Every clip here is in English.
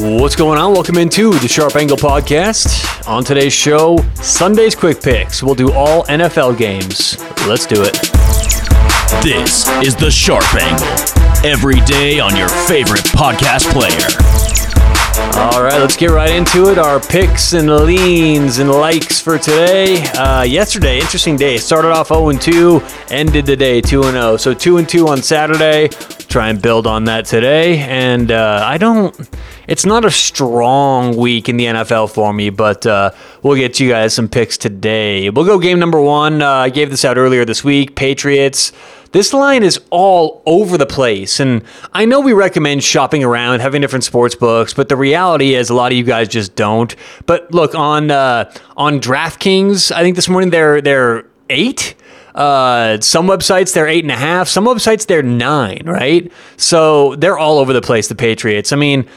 What's going on? Welcome into the Sharp Angle Podcast. On today's show, Sunday's Quick Picks. We'll do all NFL games. Let's do it. This is the Sharp Angle. Every day on your favorite podcast player. All right, let's get right into it. Our picks and leans and likes for today. Uh, yesterday, interesting day. Started off 0 2, ended the day 2 0. So 2 2 on Saturday. Try and build on that today. And uh, I don't. It's not a strong week in the NFL for me, but uh, we'll get you guys some picks today. We'll go game number one. Uh, I gave this out earlier this week. Patriots. This line is all over the place. And I know we recommend shopping around, having different sports books, but the reality is a lot of you guys just don't. But look, on uh, on DraftKings, I think this morning they're they're eight. Uh, some websites they're eight and a half. Some websites they're nine. Right, so they're all over the place. The Patriots. I mean,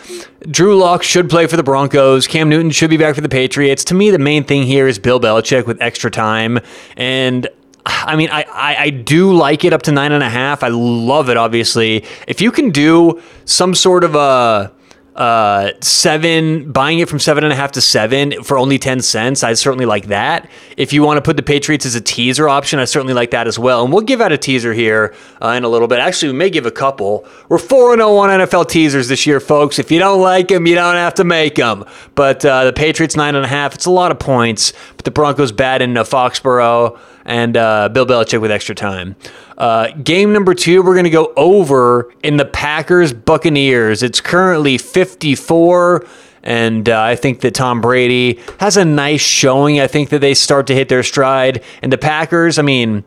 Drew Lock should play for the Broncos. Cam Newton should be back for the Patriots. To me, the main thing here is Bill Belichick with extra time, and I mean, I, I, I, do like it up to nine and a half. I love it, obviously. If you can do some sort of a uh, seven, buying it from seven and a half to seven for only 10 cents, I certainly like that. If you want to put the Patriots as a teaser option, I certainly like that as well. And we'll give out a teaser here uh, in a little bit. Actually, we may give a couple. We're 4 0 on NFL teasers this year, folks. If you don't like them, you don't have to make them. But uh, the Patriots, nine and a half, it's a lot of points. But the Broncos bad in uh, Foxborough and uh, Bill Belichick with extra time. Uh, game number two, we're going to go over in the Packers Buccaneers. It's currently 54. And uh, I think that Tom Brady has a nice showing. I think that they start to hit their stride. And the Packers, I mean,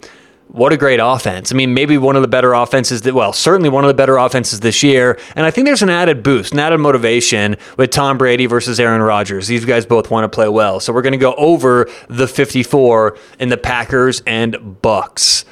what a great offense. I mean, maybe one of the better offenses that, well, certainly one of the better offenses this year. And I think there's an added boost, an added motivation with Tom Brady versus Aaron Rodgers. These guys both want to play well. So we're going to go over the 54 in the Packers and Bucks.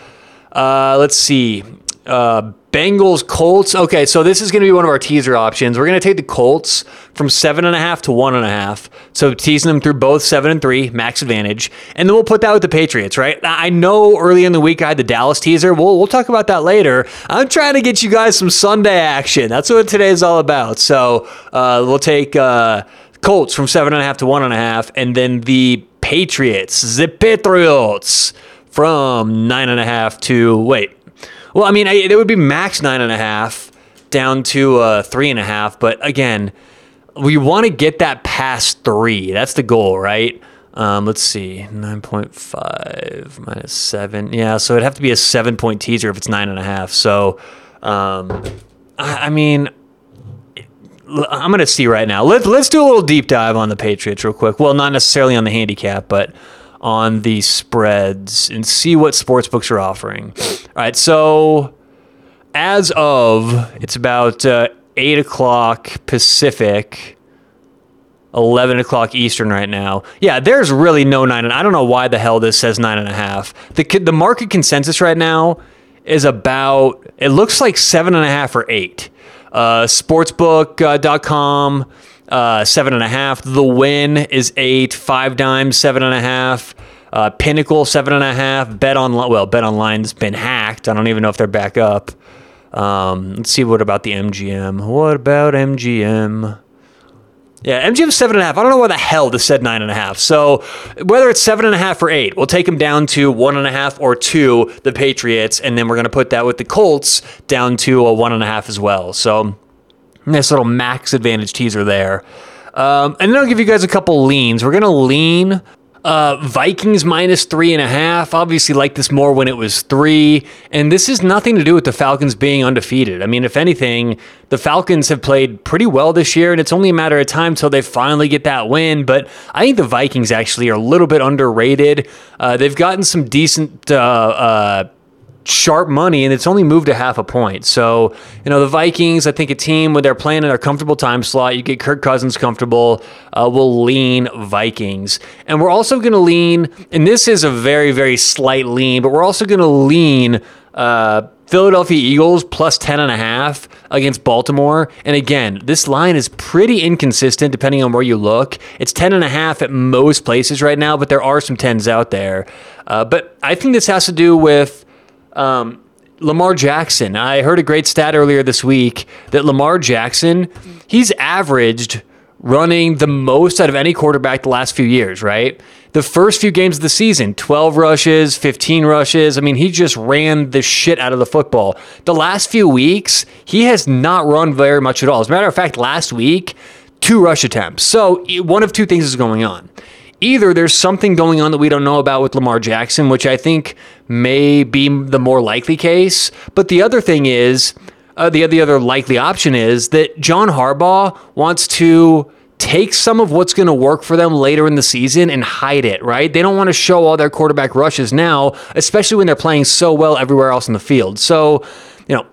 Uh, let's see. Uh, Bengals, Colts. Okay, so this is going to be one of our teaser options. We're going to take the Colts from seven and a half to one and a half. So teasing them through both seven and three, max advantage, and then we'll put that with the Patriots. Right? I know early in the week I had the Dallas teaser. We'll we'll talk about that later. I'm trying to get you guys some Sunday action. That's what today is all about. So uh, we'll take uh, Colts from seven and a half to one and a half, and then the Patriots, the Patriots from nine and a half to wait well, I mean, it would be max nine and a half down to uh, three and a half. But again, we want to get that past three. That's the goal, right? Um, let's see, 9.5 minus 7. Yeah, so it'd have to be a 7 point teaser if it's 9.5. So, um, I, I, mean, I'm going to see right now. Let, let's do a little deep dive on the Patriots real quick. Well, not necessarily on the handicap, but on the spreads and see what sports books are offering. All right, so as of it's about uh, eight o'clock Pacific. 11 o'clock Eastern right now. Yeah, there's really no nine. And I don't know why the hell this says nine and a half. The, the market consensus right now is about, it looks like seven and a half or eight. Uh, sportsbook.com, uh, seven and a half. The win is eight. Five dimes, seven and a half. Uh, Pinnacle, seven and a half. Bet on well, Bet Online's been hacked. I don't even know if they're back up. Um, let's see what about the MGM. What about MGM? Yeah, MGM seven and a half. I don't know why the hell this said nine and a half. So whether it's seven and a half or eight, we'll take them down to one and a half or two, the Patriots, and then we're going to put that with the Colts down to a one and a half as well. So Nice little max advantage teaser there. Um, and then I'll give you guys a couple leans. We're going to lean uh, Vikings minus three and a half. Obviously, like this more when it was three. And this is nothing to do with the Falcons being undefeated. I mean, if anything, the Falcons have played pretty well this year, and it's only a matter of time till they finally get that win. But I think the Vikings actually are a little bit underrated. Uh, they've gotten some decent. Uh, uh sharp money and it's only moved a half a point. So, you know, the Vikings, I think a team when they're playing in a comfortable time slot, you get Kirk Cousins comfortable, uh, will lean Vikings. And we're also going to lean, and this is a very, very slight lean, but we're also going to lean uh, Philadelphia Eagles plus 10 and a half against Baltimore. And again, this line is pretty inconsistent depending on where you look. It's 10 and a half at most places right now, but there are some 10s out there. Uh, but I think this has to do with um, Lamar Jackson. I heard a great stat earlier this week that Lamar Jackson, he's averaged running the most out of any quarterback the last few years, right? The first few games of the season, 12 rushes, 15 rushes. I mean, he just ran the shit out of the football. The last few weeks, he has not run very much at all. As a matter of fact, last week, two rush attempts. So one of two things is going on. Either there's something going on that we don't know about with Lamar Jackson, which I think may be the more likely case. But the other thing is, uh, the, the other likely option is that John Harbaugh wants to take some of what's going to work for them later in the season and hide it, right? They don't want to show all their quarterback rushes now, especially when they're playing so well everywhere else in the field. So, you know,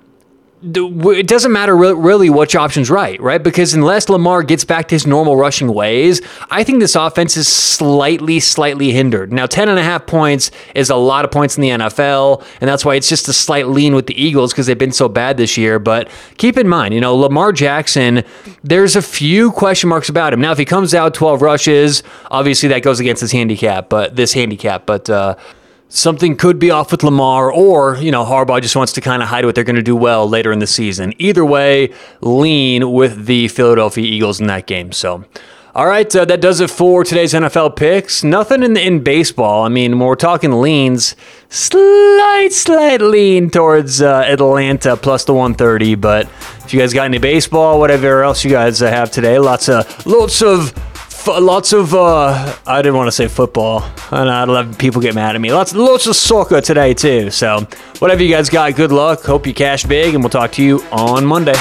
it doesn't matter really which option's right, right? Because unless Lamar gets back to his normal rushing ways, I think this offense is slightly, slightly hindered. Now, 10 and a half points is a lot of points in the NFL, and that's why it's just a slight lean with the Eagles because they've been so bad this year. But keep in mind, you know, Lamar Jackson, there's a few question marks about him. Now, if he comes out 12 rushes, obviously that goes against his handicap, but this handicap, but, uh, something could be off with Lamar, or, you know, Harbaugh just wants to kind of hide what they're going to do well later in the season. Either way, lean with the Philadelphia Eagles in that game. So, all right, uh, that does it for today's NFL picks. Nothing in in baseball. I mean, when we're talking leans, slight, slight lean towards uh, Atlanta plus the 130. But if you guys got any baseball, whatever else you guys uh, have today, lots of lots of lots of uh, I didn't want to say football. I I'd love people get mad at me. Lots lots of soccer today too. So whatever you guys got, good luck. Hope you cash big, and we'll talk to you on Monday.